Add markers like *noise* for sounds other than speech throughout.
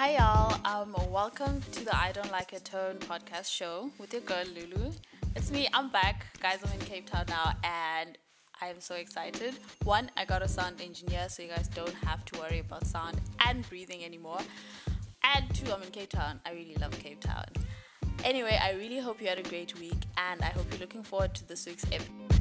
Hi, y'all. Um, welcome to the I Don't Like a Tone podcast show with your girl Lulu. It's me. I'm back, guys. I'm in Cape Town now, and I am so excited. One, I got a sound engineer, so you guys don't have to worry about sound and breathing anymore. And two, I'm in Cape Town. I really love Cape Town. Anyway, I really hope you had a great week, and I hope you're looking forward to this week's episode.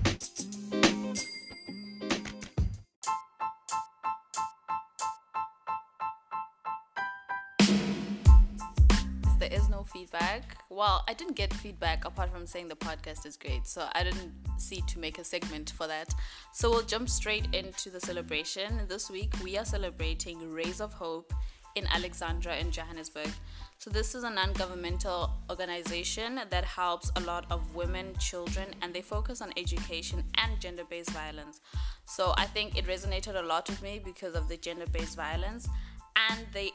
Well, I didn't get feedback apart from saying the podcast is great, so I didn't see to make a segment for that. So we'll jump straight into the celebration. This week we are celebrating Rays of Hope in Alexandra in Johannesburg. So this is a non-governmental organization that helps a lot of women, children, and they focus on education and gender-based violence. So I think it resonated a lot with me because of the gender-based violence and they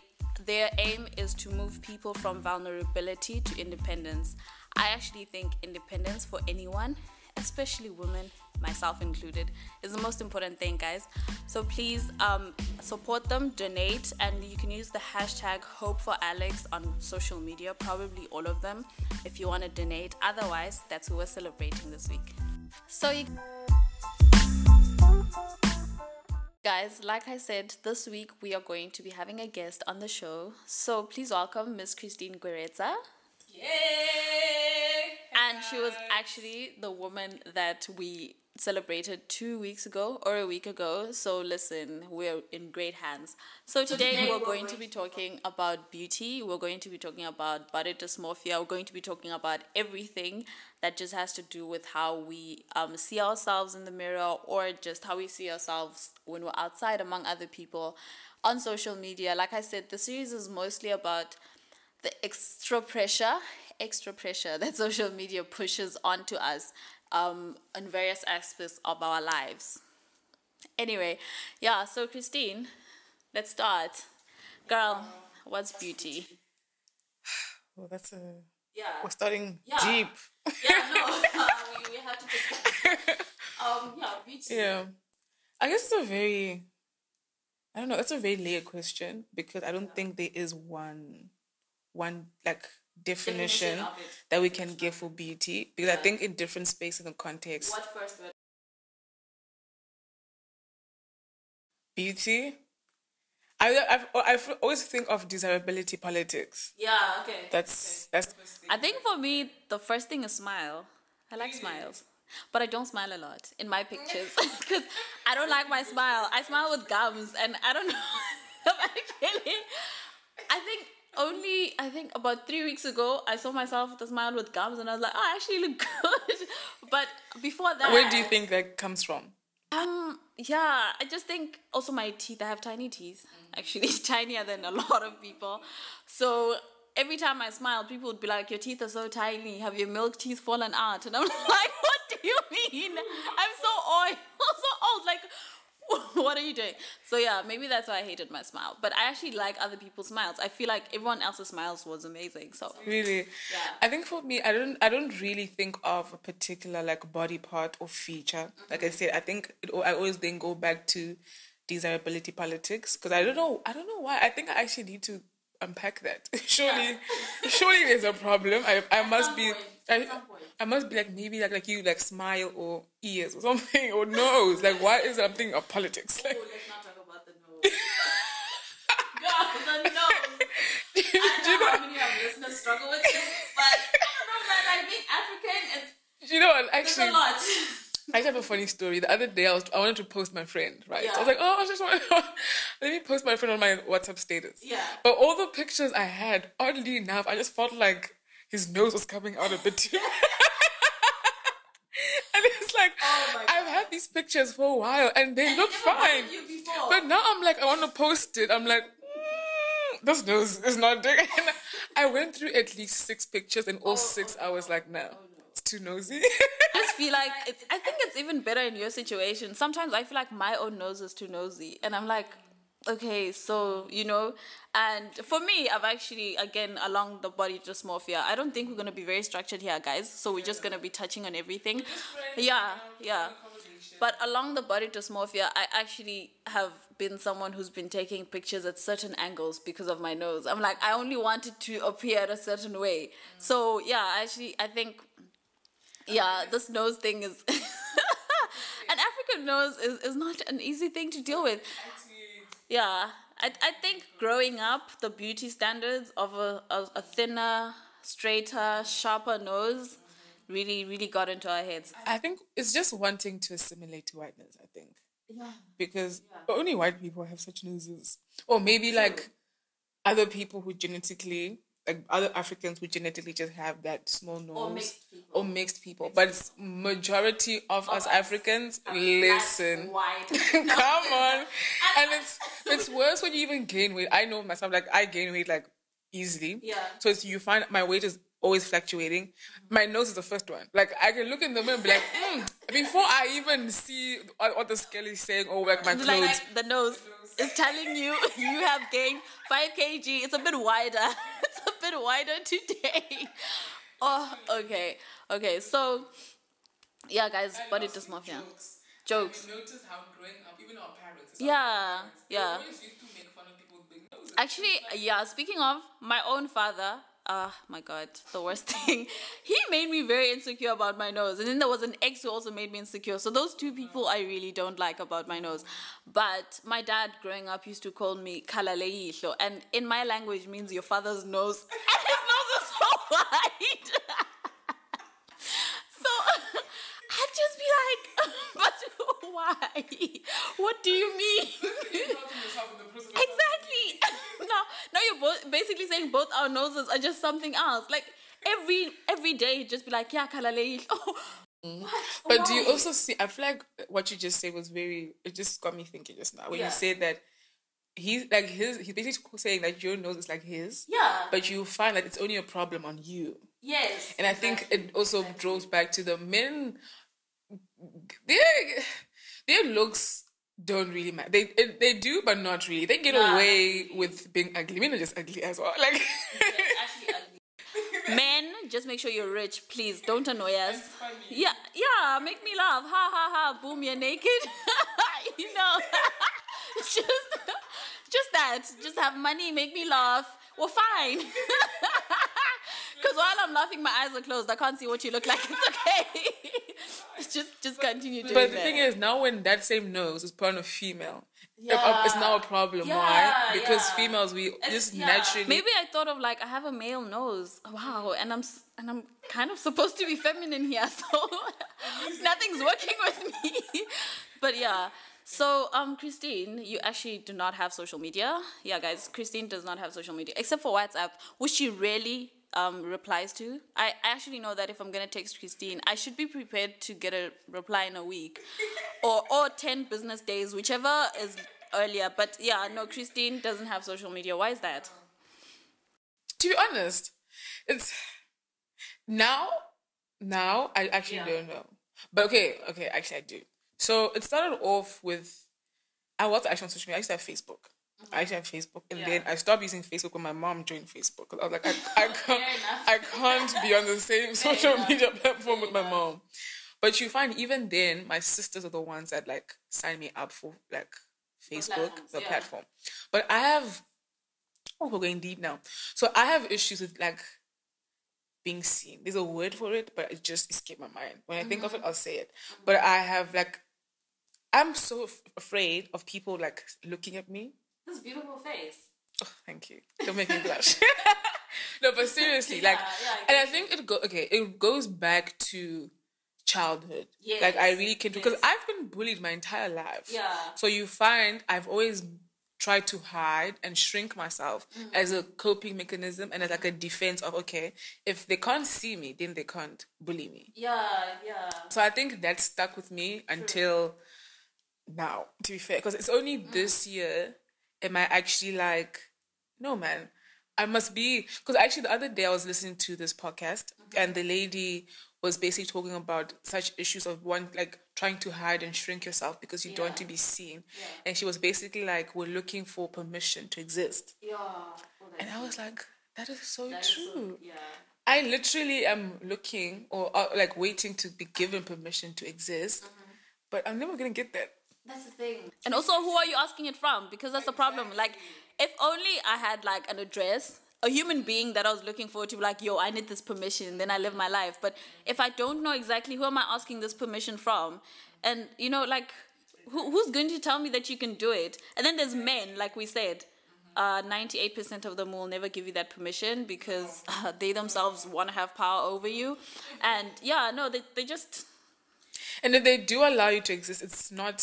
their aim is to move people from vulnerability to independence. I actually think independence for anyone, especially women, myself included, is the most important thing, guys. So please um, support them, donate, and you can use the hashtag Hope for Alex on social media, probably all of them, if you want to donate. Otherwise, that's who we're celebrating this week. So you. Guys, like I said, this week we are going to be having a guest on the show. So please welcome Miss Christine Guerreza. Yay! And she was actually the woman that we celebrated two weeks ago or a week ago. So listen, we're in great hands. So today, today we're we're going going to be talking about beauty. We're going to be talking about body dysmorphia. We're going to be talking about everything that just has to do with how we um, see ourselves in the mirror or just how we see ourselves when we're outside among other people on social media. Like I said, the series is mostly about the extra pressure, extra pressure *laughs* that social media pushes onto us um, in various aspects of our lives. Anyway, yeah, so Christine, let's start. Girl, what's beauty? *sighs* Well, that's a. Yeah. We're starting Yeah. deep. Yeah, no, uh, *laughs* we, we have to discuss. Um, yeah, beauty. Yeah. I guess it's a very. I don't know. It's a very layered question because I don't think there is one, one like definition, Definition that we can give for beauty because I think in different spaces and contexts, What first word? beauty. I I've, I've always think of desirability politics. Yeah, okay. That's that's I think for me, the first thing is smile. I like smiles. But I don't smile a lot in my pictures *laughs* *laughs* because I don't like my smile. I smile with gums, and I don't *laughs* know. actually, I think only I think about three weeks ago I saw myself with a smile with gums, and I was like, oh, I actually look good. but before that, where do you think that comes from? Um, yeah, I just think also my teeth. I have tiny teeth, actually *laughs* tinier than a lot of people. So every time I smile, people would be like, "Your teeth are so tiny. Have your milk teeth fallen out?" And I'm *laughs* like, "What do you mean? I'm so old, *laughs* so old. Like, *laughs* what are you doing?" So yeah, maybe that's why I hated my smile. But I actually like other people's smiles. I feel like everyone else's smiles was amazing. So Really? Yeah. I think for me, I don't I don't really think of a particular like body part or feature. Like I mm-hmm. said, I think it, I always then go back to desirability politics because I don't know I don't know why. I think I actually need to unpack that. *laughs* surely, surely there's a problem. I I must be. point. I, At some point. I must be like maybe like like you like smile or ears or something or nose. Like why is it I'm of politics? Oh, like, let's not talk about the nose. God, the nose. I *laughs* know know? how many of our listeners struggle with this, but I don't know, man. Like being African, it's, you know what? Actually, a lot. I just have a funny story. The other day, I was I wanted to post my friend, right? Yeah. I was like, oh, I just want *laughs* let me post my friend on my WhatsApp status. Yeah. But all the pictures I had, oddly enough, I just felt like his nose was coming out a bit too. *laughs* and it's *laughs* like Oh I've had these pictures for a while, and they look fine. bothered you before. But now I'm like, I want to post it. I'm like. "Mm, This nose is not big. And *laughs* I went through at least six pictures, and all six I was like, no, it's too nosy. I just feel like *laughs* it's. I think it's even better in your situation. Sometimes I feel like my own nose is too nosy, and I'm like, okay, so you know. And for me, I've actually again along the body dysmorphia. I don't think we're gonna be very structured here, guys. So we're just gonna be touching on everything. Yeah, yeah. But along the body dysmorphia, I actually have been someone who's been taking pictures at certain angles because of my nose. I'm like, I only wanted to appear a certain way. So yeah, actually, I think, yeah, this nose thing is. *laughs* an African nose is, is not an easy thing to deal with. Yeah, I, I think growing up, the beauty standards of a, a, a thinner, straighter, sharper nose really, really got into our heads. I think it's just wanting to assimilate to whiteness, I think. Yeah. Because only white people have such noses. Or maybe like other people who genetically like other Africans who genetically just have that small nose mixed people. or mixed people. But it's majority of, us, Africans listen. Wide. *laughs* Come on. *laughs* And it's it's worse when you even gain weight. I know myself, like I gain weight like easily. Yeah. So it's, you find my weight is always fluctuating. My nose is the first one. Like I can look in the mirror and be like, mm, before I even see what, the scale is saying or like my like, clothes. like the nose is telling you *laughs* you have gained 5 kg. It's a bit wider. *laughs* Bit wider today. *laughs* Oh, okay. Okay, so yeah, guys, body dysmorphia. Jokes. notice how growing up, even our parents, Yeah, yeah. always used to make fun of people's. Actually, yeah, speaking of my own father, ah, my God, the worst *laughs* thing. He made me very insecure about my nose. And then there was an ex who also made me insecure. So those two people I really don't like about my nose. But my dad growing up used to call me Kalaleihlo. And in my language means your father's nose. *laughs* And his nose is so *laughs* wide. so I'd just be like, but why? What do you mean? Exactly. Now, now you're both basically saying both our noses are just something else. Like every every day, just be like, yeah, kalalei. *laughs* Oh? But do you also see? I feel like what you just said was very. It just got me thinking just now when Yeah. you said that he's like his. He's basically saying that your nose is like his. Yeah. But you find that it's only a problem on you, yes. and I think it also draws back to the men. Their their looks don't really matter. They it, they do, but not really. They get Nah. away with being ugly. Men are just ugly as well. Like. actually ugly. *laughs* Men, just make sure you're rich, please. Don't annoy us. Yeah, yeah, make me laugh. Ha ha ha. Boom, you're naked. *laughs* you know, *laughs* just, just that. Just have money, make me laugh. We're fine. Because while I'm laughing, my eyes are closed. I can't see what you look like. It's okay. Just, just continue doing But the that. thing is, now when that same nose is put on a female, Yeah. it's now a problem. Yeah, Why? Because yeah. females, we just yeah. naturally. Maybe I thought of like I have a male nose. Wow, and I'm and I'm kind of supposed to be feminine here, *laughs* so nothing's working with me. *laughs* but yeah. So um Christine, you actually do not have social media. Yeah, guys, Christine does not have social media except for WhatsApp, which she rarely um replies to. I I actually know that if I'm gonna text Christine, I should be prepared to get a reply in a week, *laughs* or or ten business days, whichever is earlier. But yeah, no, Christine doesn't have social media. Why is that? to be honest, it's now. Now I actually Yeah. don't know, but okay, okay, actually I do. So it started off with I was actually on social media. I used to have Facebook. I actually have Facebook, and Yeah. then I stopped using Facebook when my mom joined Facebook. I was like, I, I *laughs* can't. I can't be on the same *laughs* social enough. media platform with my mom. But you find even then, my sisters are the ones that like sign me up for like Facebook, the yeah. platform. But I have, oh, we're going deep now. So I have issues with like being seen. There's a word for it, but it just escaped my mind. When I think of it, I'll say it. But I have like, I'm so f- afraid of people like looking at me. This beautiful face. Oh, thank you. Don't make me blush. *laughs* no, but seriously, like, Yeah, yeah, I and I think it go okay. It goes back to childhood. like I really can because yes. I've been bullied my entire life. Yeah. So you find I've always tried to hide and shrink myself Mm-hmm. as a coping mechanism and as like a defense of okay, if they can't see me, then they can't bully me. Yeah, yeah. So I think that stuck with me until now, to be fair, because it's only this year am I actually like, no, man, I must be. Because actually, the other day I was listening to this podcast, and the lady was basically talking about such issues of one, like trying to hide and shrink yourself because you don't want to be seen. And she was basically like, we're looking for permission to exist. Yeah. And I was like, that is so true. yeah. I literally am looking or uh, like waiting to be given permission to exist. but I'm never gonna get that. That's the thing. And also, who are you asking it from? Because that's the problem. Like, if only I had like an address, a human being that I was looking forward to, like, yo, I need this permission, then I live my life. But if I don't know exactly who am I asking this permission from, and you know, like, who, who's going to tell me that you can do it? And then there's men, like we said. Uh, 98% of them will never give you that permission because uh, *laughs* they themselves want to have power over you. And yeah, no, they, they just. And if they do allow you to exist, it's not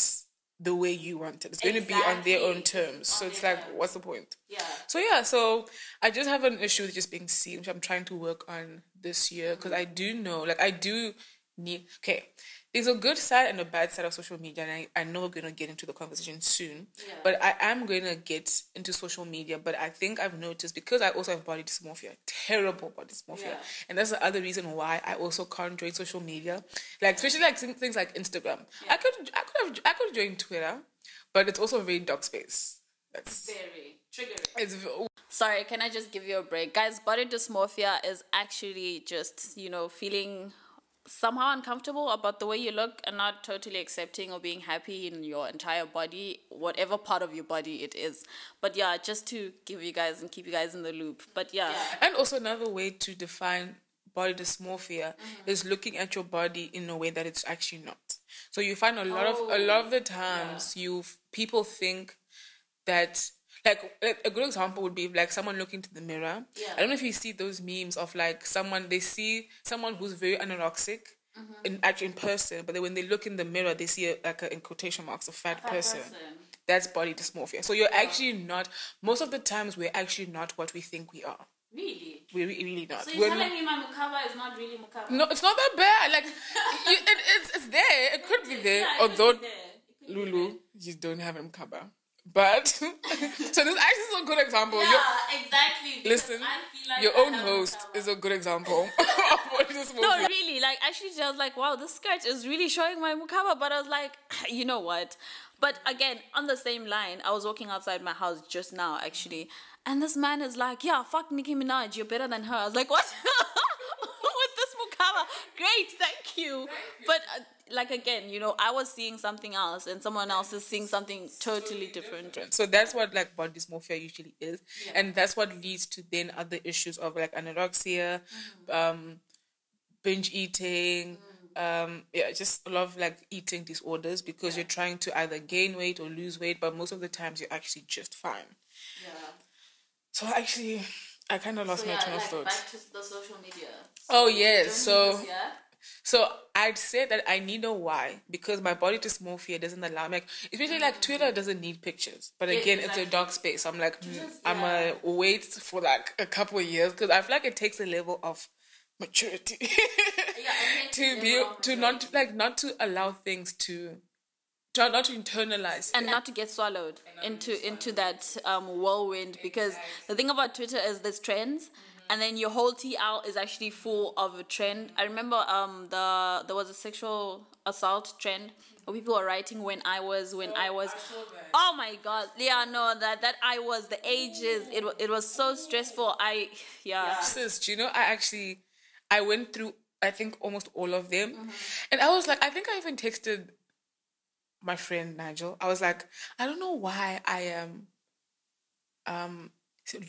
the way you want it. It's going exactly. to be on their own terms. So it's like, terms. what's the point? Yeah. So yeah, so I just have an issue with just being seen, which I'm trying to work on this year because I do know, like, I do need. Okay, there's a good side and a bad side of social media, and I, I know we're gonna get into the conversation soon. Yeah. But I am gonna get into social media. But I think I've noticed because I also have body dysmorphia, terrible body dysmorphia, yeah. and that's the other reason why I also can't join social media, like especially like things like Instagram. Yeah. I could I could have I could join Twitter, but it's also a very dark space. That's very triggering. It's oh. Sorry, can I just give you a break? Guys, body dysmorphia is actually just, you know, feeling somehow uncomfortable about the way you look and not totally accepting or being happy in your entire body, whatever part of your body it is. But yeah, just to give you guys and keep you guys in the loop. But yeah. And also another way to define body dysmorphia mm-hmm. is looking at your body in a way that it's actually not. So you find a lot oh, of a lot of the times yeah. you people think that like a good example would be like someone looking to the mirror. Yeah. I don't know if you see those memes of like someone they see someone who's very anorexic mm-hmm. in actually in person, but then when they look in the mirror, they see a, like a, in quotation marks a fat, fat person. person. That's body dysmorphia. So you're yeah. actually not. Most of the times, we're actually not what we think we are. Really? We're really not. So you're we're telling not, me my mukaba is not really mukaba? No, it's not that bad. Like, you, it, *laughs* it's, it's there. It could be there. Yeah, Although, be there. Lulu, you don't have a mukaba. But *laughs* *laughs* so this actually is a good example. Yeah, You're, exactly. Listen, like your own host is a good example *laughs* *laughs* of what this movie. No, really. Like actually, I was like, wow, this skirt is really showing my mukaba. But I was like, you know what? But again, on the same line, I was walking outside my house just now, actually, and this man is like, yeah, fuck Nicki Minaj, you're better than her. I was like, what? With this mukaba, great, thank you. Thank you. But. Uh, like again, you know, I was seeing something else and someone else is seeing something totally different. So that's what like body dysmorphia usually is. Yeah. And that's what leads to then other issues of like anorexia, mm-hmm. um, binge eating, mm-hmm. um, yeah, just a lot of like eating disorders because yeah. you're trying to either gain weight or lose weight, but most of the times you're actually just fine. Yeah. So actually I kind of lost so, my yeah, train like of thought. Back to the social media. So oh yes, so so I'd say that I need know why because my body dysmorphia doesn't allow me. Like, especially like Twitter doesn't need pictures, but again, exactly. it's a dark space. I'm like, mm, Just, I'm gonna wait for like a couple of years because I feel like it takes a level of maturity *laughs* yeah, to be to not like not to allow things to try not to internalize and not to get swallowed into into that um, whirlwind because the thing about Twitter is there's trends. Mm-hmm and then your whole TL is actually full of a trend. I remember um the there was a sexual assault trend where people were writing when I was when oh, I was. I oh my God, yeah, no, that that I was the ages. It it was so stressful. I yeah. yeah. Sis, do you know I actually I went through I think almost all of them, mm-hmm. and I was like I think I even texted my friend Nigel. I was like I don't know why I am um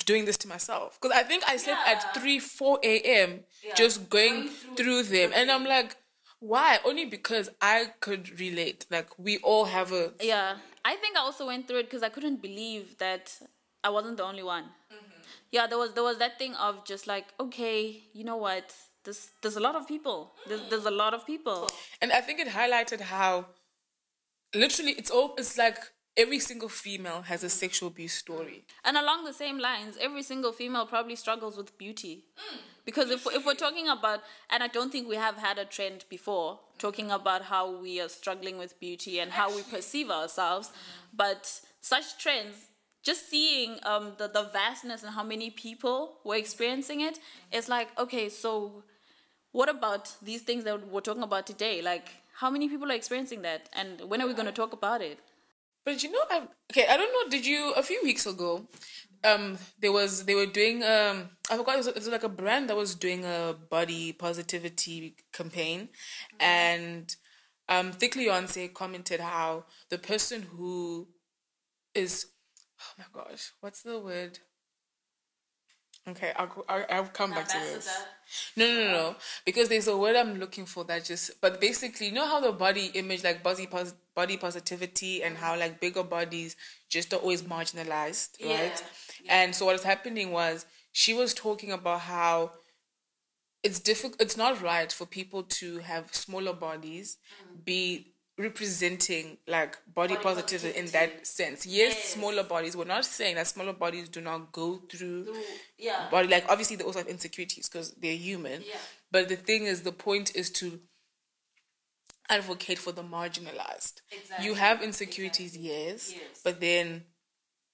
doing this to myself. Because I think I slept yeah. at 3 4 a.m. Yeah. just going, going through, through them. And I'm like why? Only because I could relate. Like we all have a yeah. I think I also went through it because I couldn't believe that I wasn't the only one. Mm-hmm. yeah there was there was that thing of just like okay you know what? There's there's a lot of people. There's, there's a lot of people. And I think it highlighted how literally it's all it's like every single female has a sexual abuse story. And along the same lines, every single female probably struggles with beauty. Mm. Because if, if we're talking about, and I don't think we have had a trend before, talking about how we are struggling with beauty and how we perceive ourselves, but such trends, just seeing um, the, the vastness and how many people were experiencing it, it's like, okay, so what about these things that we're talking about today? Like, how many people are experiencing that? And when are we going to talk about it? But you know, i okay. I don't know. Did you a few weeks ago? Um, there was they were doing um I forgot it was, it was like a brand that was doing a body positivity campaign, and um, Thick Leeyonce commented how the person who is, oh my gosh, what's the word? Okay, I'll, I'll, I'll come back to this. No, no, no, no, because there's a word I'm looking for that just, but basically, you know how the body image, like body, pos- body positivity, and how like bigger bodies just are always marginalized, right? yeah. And so what was happening was she was talking about how it's difficult it's not right for people to have smaller bodies be representing like body, Body positivity in that sense. Yes, Yes. smaller bodies. We're not saying that smaller bodies do not go through yeah. body like obviously they also have insecurities because they're human. Yeah. but the thing is the point is to advocate for the marginalized. Exactly, you have insecurities yes, Yes. but then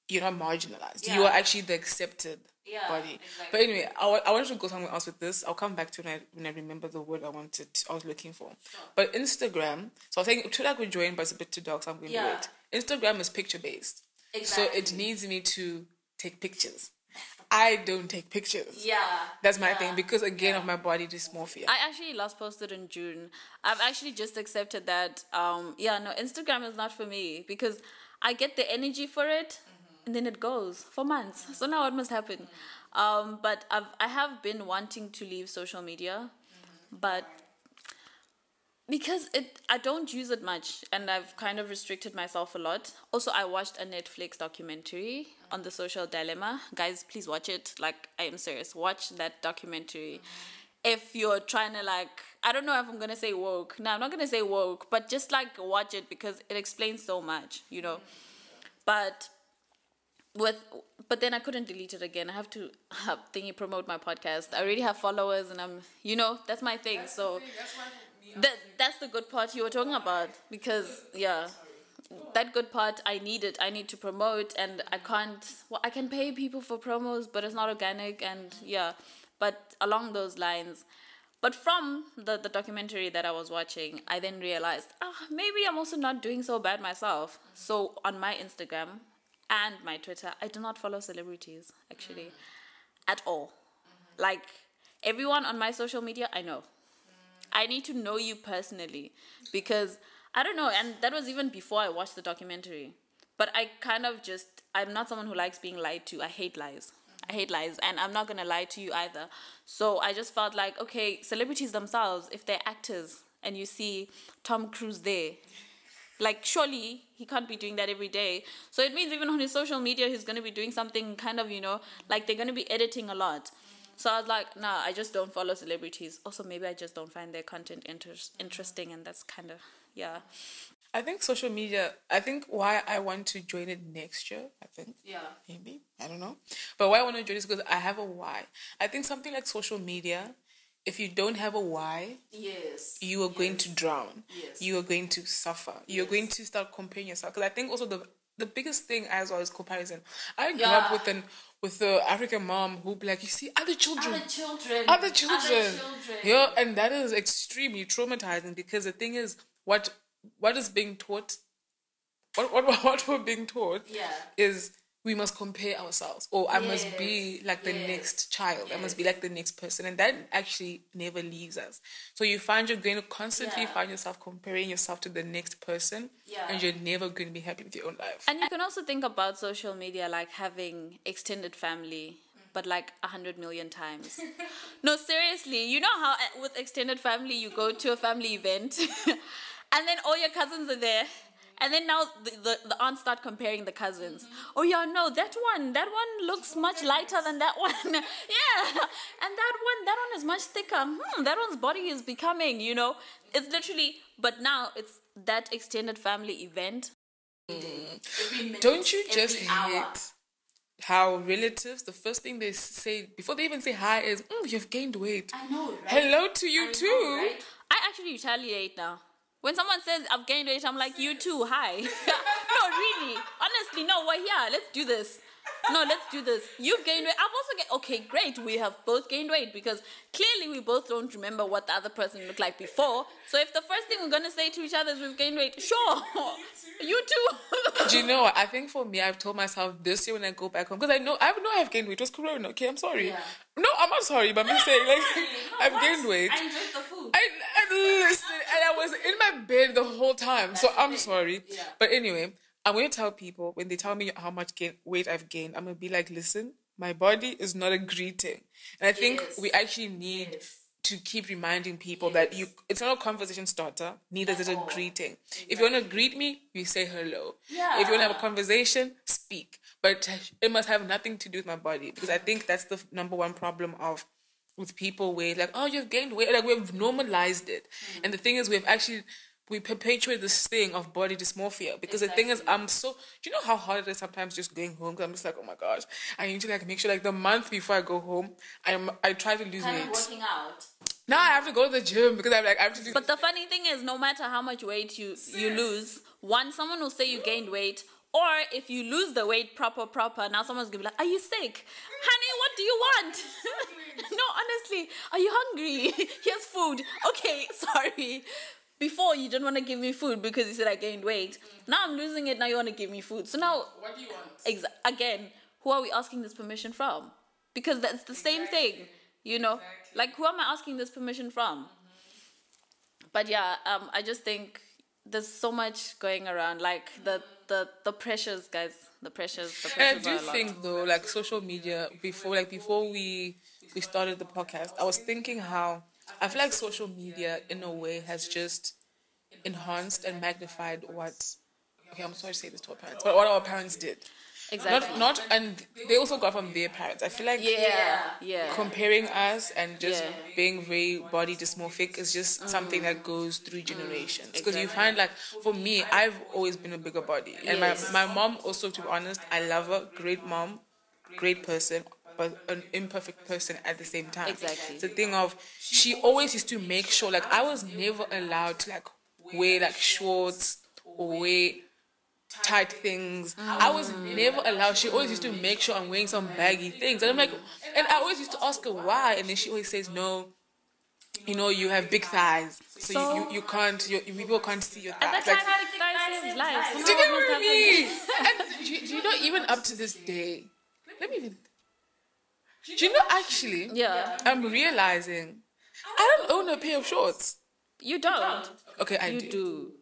you're not marginalized. You are actually the accepted Yeah, body exactly. but anyway I I wanted to go somewhere else with this i'll come back to when i, when I remember the word i wanted i was looking for but instagram so i was saying twitter could join but it's a bit too dark so i'm going to Yeah. wait instagram is picture based Exactly. so it needs me to take pictures i don't take pictures Yeah. that's my yeah, thing because again yeah. of my body dysmorphia I actually last posted in June. I've actually just accepted that. Um, yeah, no, Instagram is not for me because I get the energy for it, and then it goes for months. *laughs* So now what must happen? Um, but I've I have been wanting to leave social media, but because it I don't use it much and I've kind of restricted myself a lot. Also I watched a Netflix documentary on the social dilemma. Guys, please watch it. Like I am serious. Watch that documentary. If you're trying to like I don't know if I'm gonna say woke. No, I'm not gonna say woke, but just like watch it because it explains so much, you know. But with but then I couldn't delete it again. I have to have thingy promote my podcast. I already have followers and I'm you know, that's my thing. So that that's the good part you were talking about because yeah that good part i need it i need to promote and i can't well i can pay people for promos but it's not organic and yeah but along those lines but from the, the documentary that i was watching i then realized ah maybe i'm also not doing so bad myself so on my instagram and my twitter i do not follow celebrities actually mm. at all mm-hmm. like everyone on my social media i know mm. I need to know you personally because I don't know, and that was even before I watched the documentary. But I kind of just, I'm not someone who likes being lied to. I hate lies. I hate mm-hmm. lies, and I'm not gonna lie to you either. So I just felt like, okay, celebrities themselves, if they're actors and you see Tom Cruise there, like surely he can't be doing that every day. So it means even on his social media, he's gonna be doing something kind of, you know, like they're gonna be editing a lot. So I was like, nah, I just don't follow celebrities. Also, maybe I just don't find their content interest interesting, and that's kind of yeah. I think social media. I think why I want to join it next year. I think Yeah. maybe I don't know, but why I want to join is because I have a why. I think something like social media, if you don't have a why, Yes. you are going to drown. Yes. You are going to suffer. You're going to start comparing yourself. Because I think also the the biggest thing as well is comparison. I grew up with an with the African mom who be like, you see other children. Other children. other children. children. Yeah, and that is extremely traumatizing because the thing is, what what is being taught, what what *laughs* what we're being taught, Yeah. is we must compare ourselves, or I must be like the yes, next child, I must be like the next person, and that actually never leaves us. So you find you're going to constantly Yeah. find yourself comparing yourself to the next person, Yeah. and you're never going to be happy with your own life. And you can also think about social media like having extended family, but like a hundred million times. *laughs* no, seriously, you know how uh, with extended family you go to a family event, *laughs* and then all your cousins are there. And then now the, the, the aunts start comparing the cousins. Oh yeah, no, that one, that one looks much lighter than that one. *laughs* yeah, and that one, that one is much thicker. Hmm, that one's body is becoming, you know. It's literally, but now it's that extended family event. Don't you just hate how relatives, the first thing they say before they even say hi is, mm, you've gained weight. I know, right? Hello to you I know, too. right? I actually retaliate now. When someone says I've gained weight, I'm like, you too, hi. *laughs* no, really. Honestly, no, we're here. Let's do this. No, let's do this. You've gained weight. I've also gained. Okay, great. We have both gained weight because clearly we both don't remember what the other person looked like before. So if the first thing we're gonna say to each other is we've gained weight, sure, you too. *laughs* Do you know what? I think for me, I've told myself this year when I go back home, because I know I know I've gained weight. It was Corona, okay? I'm sorry. Yeah. No, I'm not sorry, but I'm just saying, like, *laughs* I've gained weight. I enjoyed the food. I Listen, and I was in my bed the whole time. so I'm sorry. Yeah. But anyway, I'm going to tell people when they tell me how much gain, weight I've gained, I'm going to be like, listen, my body is not a greeting. And I think Yes. we actually need Yes. to keep reminding people that you it's not a conversation starter, neither is it a all. greeting. If you want to greet me, you say hello. Yeah. If you want to have a conversation, speak. But it must have nothing to do with my body because I think that's the number one problem of with people where like, oh, you've gained weight. Like we've normalized it, Mm. and the thing is, we've actually we perpetuate this thing of body dysmorphia because the thing is, I'm so. Do you know how hard it is sometimes just going home? Because I'm just like, oh my gosh, I need to like make sure like the month before I go home, I'm I try to lose Kind of weight. working out. Now I have to go to the gym because I'm like I have to do. But the funny thing is, no matter how much weight you you lose, one someone will say you gained weight, or if you lose the weight proper proper, now someone's gonna be like, "Are you sick, honey? Do you want?" *laughs* no, honestly, are you hungry? *laughs* Here's food. Okay, *laughs* sorry. Before you didn't want to give me food because you said I gained weight. Now I'm losing it. Now you want to give me food. So now, what do you want? ex- again, who are we asking this permission from? Because that's the same thing, you know. Exactly. Like, who am I asking this permission from? But yeah, um, I just think there's so much going around. Like the the the pressures, guys. The pressures. The And I do are a lot. think though, like social media before, like before we we started the podcast, I was thinking how I feel like social media in a way has just enhanced and magnified what. Okay, I'm sorry to say this to our parents, but what our parents did. Exactly. Not not, and they also got from their parents. I feel like yeah, yeah. comparing us and just Yeah. being very body dysmorphic is just mm-hmm. something that goes through generations. Mm, because you Exactly. find like for me, I've always been a bigger body, and Yes. my my mom also, to be honest, I love her, great mom, great person. But an imperfect person at the same time. Exactly. It's a thing of she always used to make sure like I was never allowed to like wear like shorts or wear tight things. I mm. was never allowed. She always used to make sure I'm wearing some baggy things. And I'm like, and I always used to ask her why. And then she always says, no, you know, you have big thighs. So, So- you, you, you can't, you, people can't see your At that thighs. time, Like, guys saved lives. do you Somehow get what I happen. mean? And do you, do you know, even up to this day, let me even, do you know, actually, Yeah, I'm realizing I don't own a pair of shorts. you don't. Okay, I You do. do.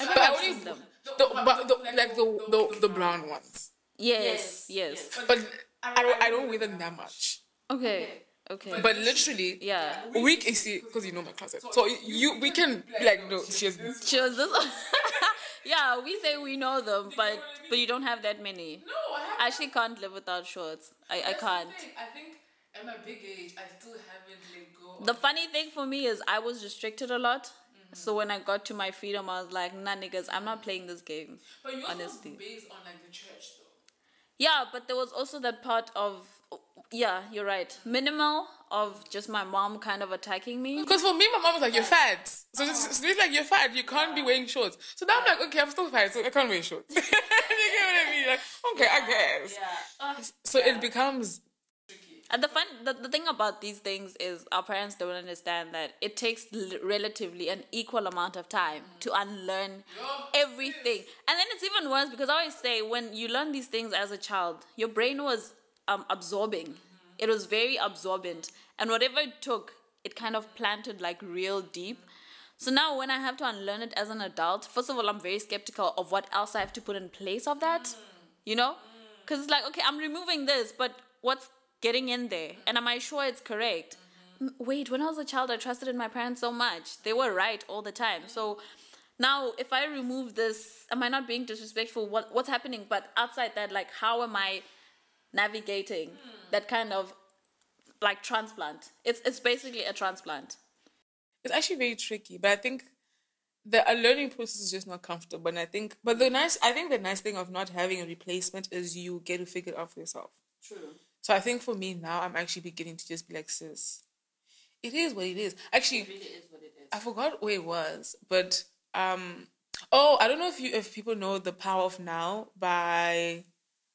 I But think I I've only, seen them. The, but the, like the, the, the brown ones. Yes, yes. But I don't, I don't wear them that much. Okay, okay. But literally, Yeah. we can see because you know my closet. So you, we can like, no, she has. *laughs* She was this. *laughs* yeah, we say we know them, but but you don't have that many. No, I have. I actually can't live without shorts. I, I can't. I think at my big age, I still haven't let go. The funny thing for me is I was restricted a lot. So when I got to my freedom, I was like, nah, niggas, I'm not playing this game. but you also honestly. based on like the church though. Yeah, but there was also that part of, yeah, you're right. Minimal of just my mom kind of attacking me. Because for me, my mom was like, "You're fat." So it's, it's like you're fat. You can't be wearing shorts. So now I'm like, okay, I'm still fat, so I can't wear shorts. *laughs* you get what I mean? Like, okay, I guess. Yeah. So it becomes And the fun, the, the thing about these things is our parents don't understand that it takes l- relatively an equal amount of time to unlearn everything. And then it's even worse because I always say when you learn these things as a child, your brain was um, absorbing. Mm-hmm. It was very absorbent. And whatever it took, it kind of planted like real deep. So now when I have to unlearn it as an adult, first of all, I'm very skeptical of what else I have to put in place of that. Mm. You know? Mm. Because it's like, okay, I'm removing this, but what's getting in there? And am I sure it's correct? M- Wait, when I was a child, I trusted in my parents so much. They were right all the time. So now, if I remove this, am I not being disrespectful? What, what's happening? But outside that, like, how am I navigating hmm. that kind of like transplant? It's, it's basically a transplant. it's actually very tricky. But I think the a learning process is just not comfortable. And I think, but the nice, I think the nice thing of not having a replacement is you get to figure it out for yourself. True. So I think for me now, I'm actually beginning to just be like, sis, it is what it is. Actually, is what it is. I forgot where it was, but um, oh, I don't know if you if people know the Power of Now by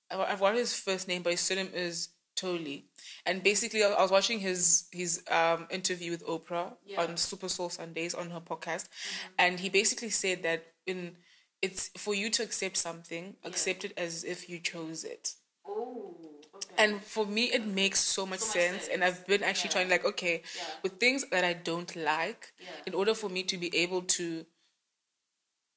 I- I've forgotten his first name, but his surname is Tolle. And basically, I was watching his his um interview with Oprah Yeah. on Super Soul Sundays on her podcast, and he basically said that in it's for you to accept something, accept it as if you chose it. Oh, okay. And for me, it makes so much, So much sense. sense. And I've been actually Yeah. trying, like, okay, Yeah. with things that I don't like, Yeah. in order for me to be able to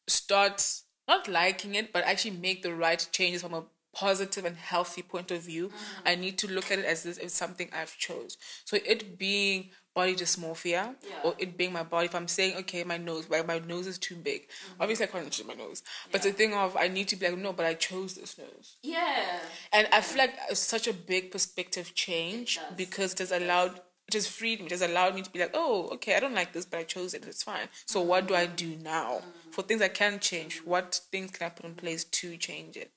start not liking it, but actually make the right changes from a positive and healthy point of view, Mm-hmm. I need to look at it as this is something I've chose. So it being body dysmorphia Yeah. or it being my body, if I'm saying, okay, my nose, like my nose is too big, obviously I can't change my nose. But Mm-hmm. Yeah. the thing of I need to be like, no, but I chose this nose. Yeah. And I feel like it's such a big perspective change It does. because it has allowed it has freed me. It has allowed me to be like, oh, okay, I don't like this, but I chose it. It's fine. So what do I do now for things I can change? What things can I put in place to change it?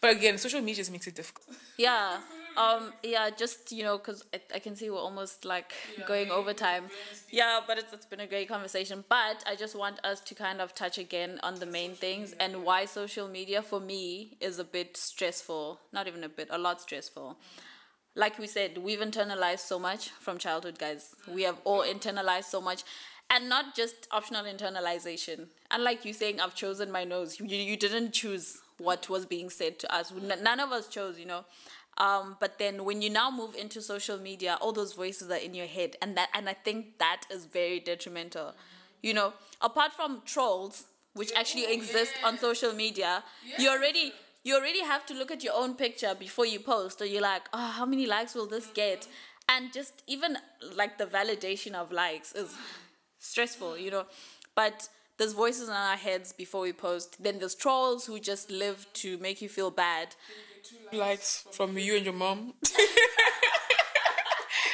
But again, social media just makes it difficult. Yeah. *laughs* Um. Yeah. Just you know, cause I, I can see we're almost like going overtime. Yeah, but it's it's been a great conversation. But I just want us to kind of touch again on the main things and why social media for me is a bit stressful. Not even a bit, a lot stressful. Like we said, we've internalized so much from childhood, guys. We have all internalized so much. And not just optional internalization. Unlike you saying, I've chosen my nose, you, you didn't choose what was being said to us. None of us chose, you know. Um, but then when you now move into social media, all those voices are in your head, and that and I think that is very detrimental. You know, apart from trolls, which actually exist on social media, you already you already have to look at your own picture before you post, or you're like, oh, how many likes will this get? And just even like the validation of likes is stressful, you know. But there's voices in our heads before we post. Then there's trolls who just live to make you feel bad. Likes from you and your mom. *laughs*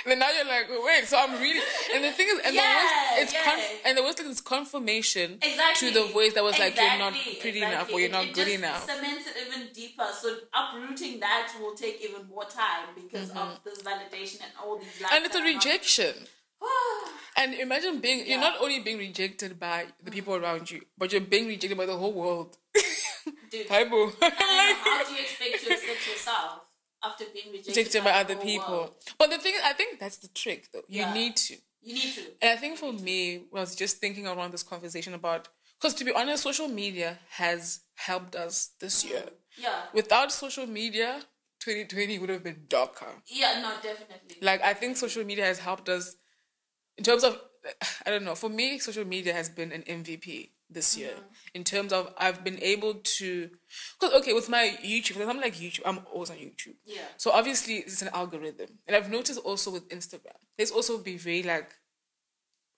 then now you're like, wait, so I'm really and the thing is and Yeah, the worst it's yeah. conf- and the worst thing is confirmation Exactly. to the voice that was like you're not pretty exactly. enough or you're It- not it good enough. Cements it even deeper. So uprooting that will take even more time because of this validation and all these. Mm-hmm. And it's a rejection. rejection. *sighs* And imagine being, you're not only being rejected by the people around you, but you're being rejected by the whole world. *laughs* Dude. Typo. *laughs* And how do you expect to accept yourself after being rejected, rejected by the other people. world? But the thing is, I think that's the trick though. You Yeah. need to. You need to. And I think for me, when I was just thinking around this conversation about, because to be honest, social media has helped us this year. Yeah. Without social media, 2020 would have been darker. Yeah. No. Definitely. Like, I think social media has helped us in terms of, I don't know, for me, social media has been an MVP this year uh-huh. in terms of I've been able to, because, okay, with my YouTube, because I'm like YouTube, I'm always on YouTube. Yeah. So obviously it's an algorithm. And I've noticed also with Instagram, there's also be very like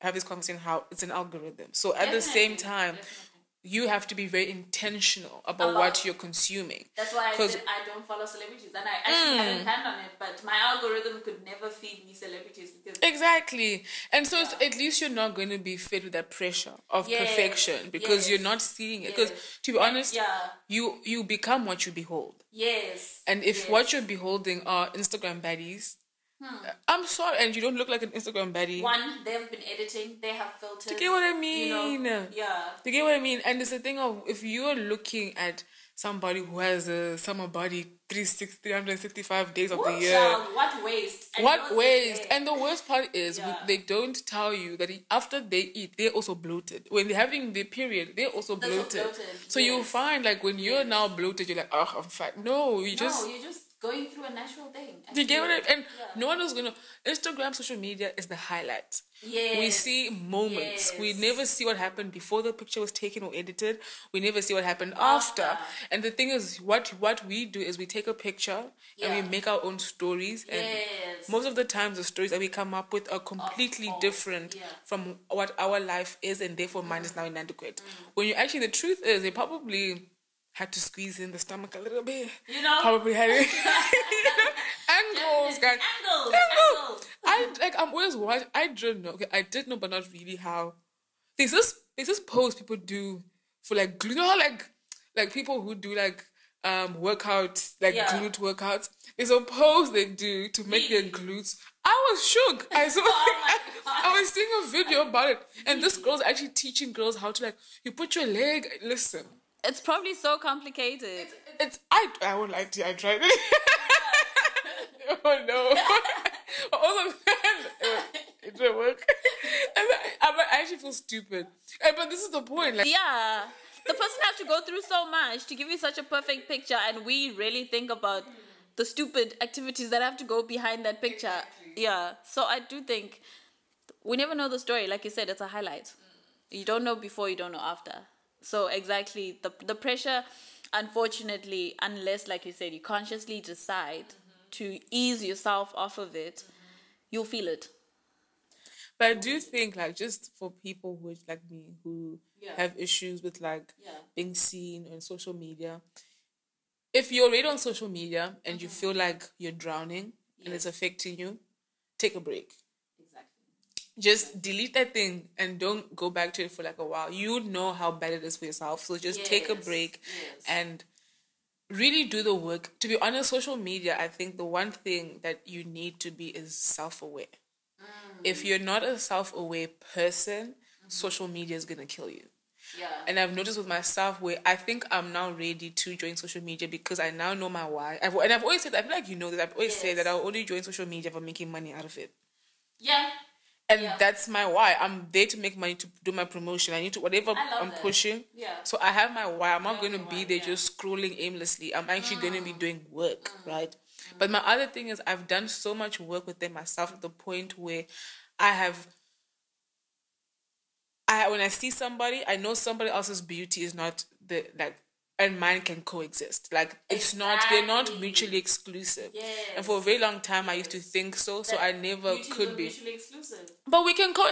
have this conversation how it's an algorithm. So at the same time, definitely. You have to be very intentional about, About- what you're consuming. That's why I said I don't follow celebrities, and I actually Mm. hadn't planned on it. But my algorithm could never feed me celebrities because Exactly. And so it's, at least you're not going to be fed with that pressure of Yes, perfection because you're not seeing it. Because yes. to be honest, yeah, you you become what you behold. yes. And if yes. what you're beholding are Instagram baddies, Hmm. I'm sorry, and you don't look like an Instagram baddie. one they've been editing, they have filters. You get what I you know, mean? yeah, You get what I mean? And it's the thing of if you're looking at somebody who has a summer body 360, 365 days of the year. child, what waste? And What waste? And the worst part is Yeah. they don't tell you that after they eat, they're also bloated. When they're having the period, they're also bloated. bloated, So you'll find like when you're now bloated, you're like, oh, I'm fat. No, you no, just. you're just going through a natural thing. You get what I And Yeah. no one is gonna. Instagram, social media is the highlight. Yes. We see moments. We never see what happened before the picture was taken or edited. We never see what happened after. After. And the thing is, what what we do is we take a picture and we make our own stories. And Yes. most of the times, the stories that we come up with are completely different yeah. from what our life is, and therefore mine is now inadequate. Mm. When you actually, the truth is, they probably had to squeeze in the stomach a little bit. You know? Probably had it. *laughs* *laughs* angles, guys. Angles, Angles. I like. I'm always watching. I don't know. Okay, I did know, but not really how. There's this. There's this pose people do for like glute. You know how like like people who do like um workouts like Yeah. glute workouts. There's a pose they do to make their glutes. I was shook. I *laughs* saw. Oh I, I was seeing a video about it, and this girl's actually teaching girls how to like. You put your leg. Listen. It's probably so complicated. It's I I won't lie to you, I tried it. *laughs* oh no. *laughs* also it didn't work. *laughs* And I, I actually feel stupid. Eh, But this is the point. Like Yeah. The person has to go through so much to give you such a perfect picture, and we really think about the stupid activities that have to go behind that picture. Exactly. Yeah. So I do think we never know the story. Like you said, it's a highlight. You don't know before, you don't know after. So exactly the the pressure, unfortunately, unless like you said, you consciously decide mm-hmm. to ease yourself off of it, mm-hmm. you'll feel it. But I do think like just for people who like me who Yeah. have issues with like Yeah. being seen on social media, if you're already on social media and you mm-hmm. feel like you're drowning and it's affecting you, take a break. Just delete that thing and don't go back to it for like a while. You know how bad it is for yourself. So just take a break yes. and really do the work. To be honest, social media, I think the one thing that you need to be is self aware. Mm. If you're not a self aware person, social media is gonna kill you. Yeah. And I've noticed with myself where I think I'm now ready to join social media because I now know my why. I've, and I've always said, I feel like you know that I've always said that I'll only join social media for making money out of it. Yeah. And Yeah. that's my why. I'm there to make money to do my promotion. I need to whatever I'm that. pushing. Yeah. So I have my why. I'm not going to be why, there yeah. just scrolling aimlessly. I'm actually going Mm. to be doing work, right? But my other thing is I've done so much work within myself at the point where I have I when I see somebody, I know somebody else's beauty is not the like and mine can coexist. Like it's not they're not mutually exclusive. And for a very long time I used to think so, so I never could be. mutually exclusive. But we can co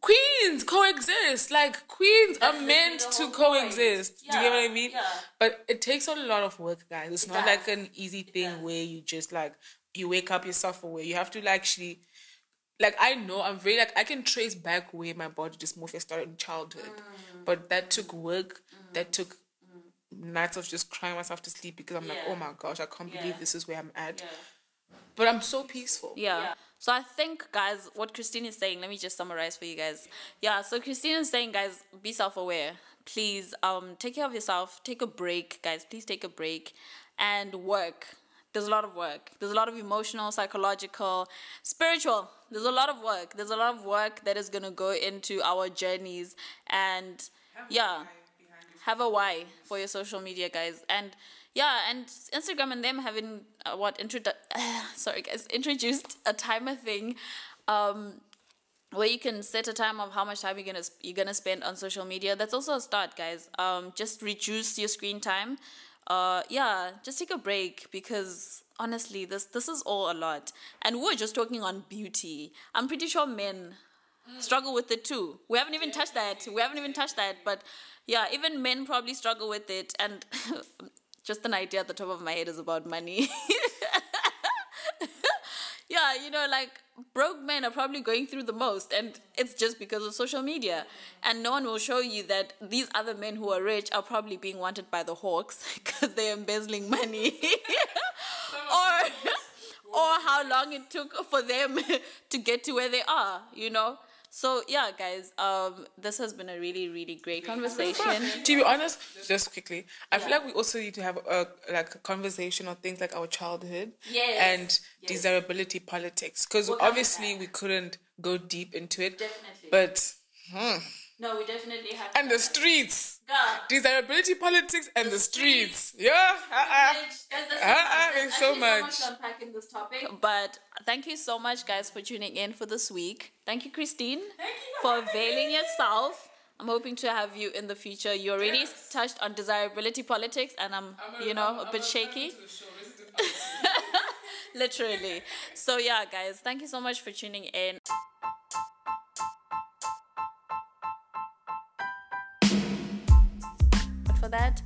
queens coexist. Like queens That's are meant to coexist. Do you know what I mean? yeah. But it takes a lot of work, guys. It's It not like an easy thing where you just like you wake up yourself away. You have to like actually like I know I'm very like I can trace back where my body dysmorphia started in childhood. Mm. But that took work. That took nights of just crying myself to sleep because I'm like, oh my gosh, I can't Yeah. believe this is where I'm at. Yeah. But I'm so peaceful. Yeah. Yeah. So I think, guys, what Christine is saying, let me just summarize for you guys. Yeah. So Christine is saying, guys, be self-aware. Please, um, take care of yourself. Take a break, guys. Please take a break, and work. There's a lot of work. There's a lot of emotional, psychological, spiritual. There's a lot of work. There's a lot of work that is gonna go into our journeys, and yeah have a why for your social media guys. And yeah and instagram and them having uh, what introdu- *sighs* sorry guys introduced a timer thing um where you can set a time of how much time you're gonna you're gonna spend on social media. That's also a start guys. Um just reduce your screen time. Uh yeah just take a break because honestly this this is all a lot. And we're just talking on beauty. I'm pretty sure men struggle with it too. We haven't even touched that. We haven't even touched that. But yeah, even men probably struggle with it. And *laughs* just an idea at the top of my head is about money. *laughs* yeah, you know, like broke men are probably going through the most. And it's just because of social media. And no one will show you that these other men who are rich are probably being wanted by the hawks *laughs* because they're embezzling money. or or how long it took for them to get to where they are, you know? So yeah, guys, um, this has been a really, really great conversation. to be honest, just quickly, I feel like we also need to have a like a conversation on things like our childhood Yes, and yes. desirability politics because We'll obviously we couldn't go deep into it. Definitely. But hmm, no, we definitely have. and the streets, God. desirability politics and the, streets. streets. Yeah, uh-uh. There's Uh-uh, there's so much. to unpack in this topic. But thank you so much, guys, for tuning in for this week. Thank you, Christine, thank you for availing yourself. I'm hoping to have you in the future. You already touched on desirability politics, and I'm, you know, a bit shaky. *laughs* Literally. So, yeah, guys, thank you so much for tuning in. That,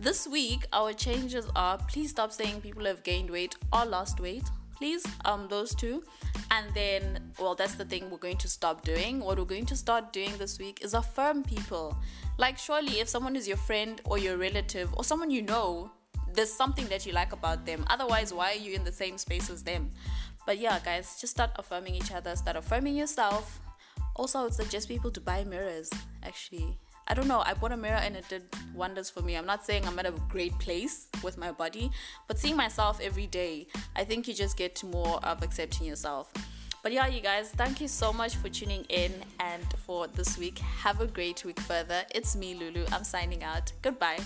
this week our changes are please stop saying people have gained weight or lost weight. Please, um, those two. And then, well, that's the thing we're going to stop doing. What we're going to start doing this week is affirm people. Like, surely, if someone is your friend or your relative or someone you know, there's something that you like about them. Otherwise, why are you in the same space as them? But yeah, guys, just start affirming each other, start affirming yourself. Also, I would suggest people to buy mirrors, actually. I don't know, I bought a mirror and it did wonders for me. I'm not saying I'm at a great place with my body, but seeing myself every day, I think you just get more of accepting yourself. But yeah, you guys, thank you so much for tuning in and for this week. Have a great week further. It's me, Lulu. I'm signing out. Goodbye.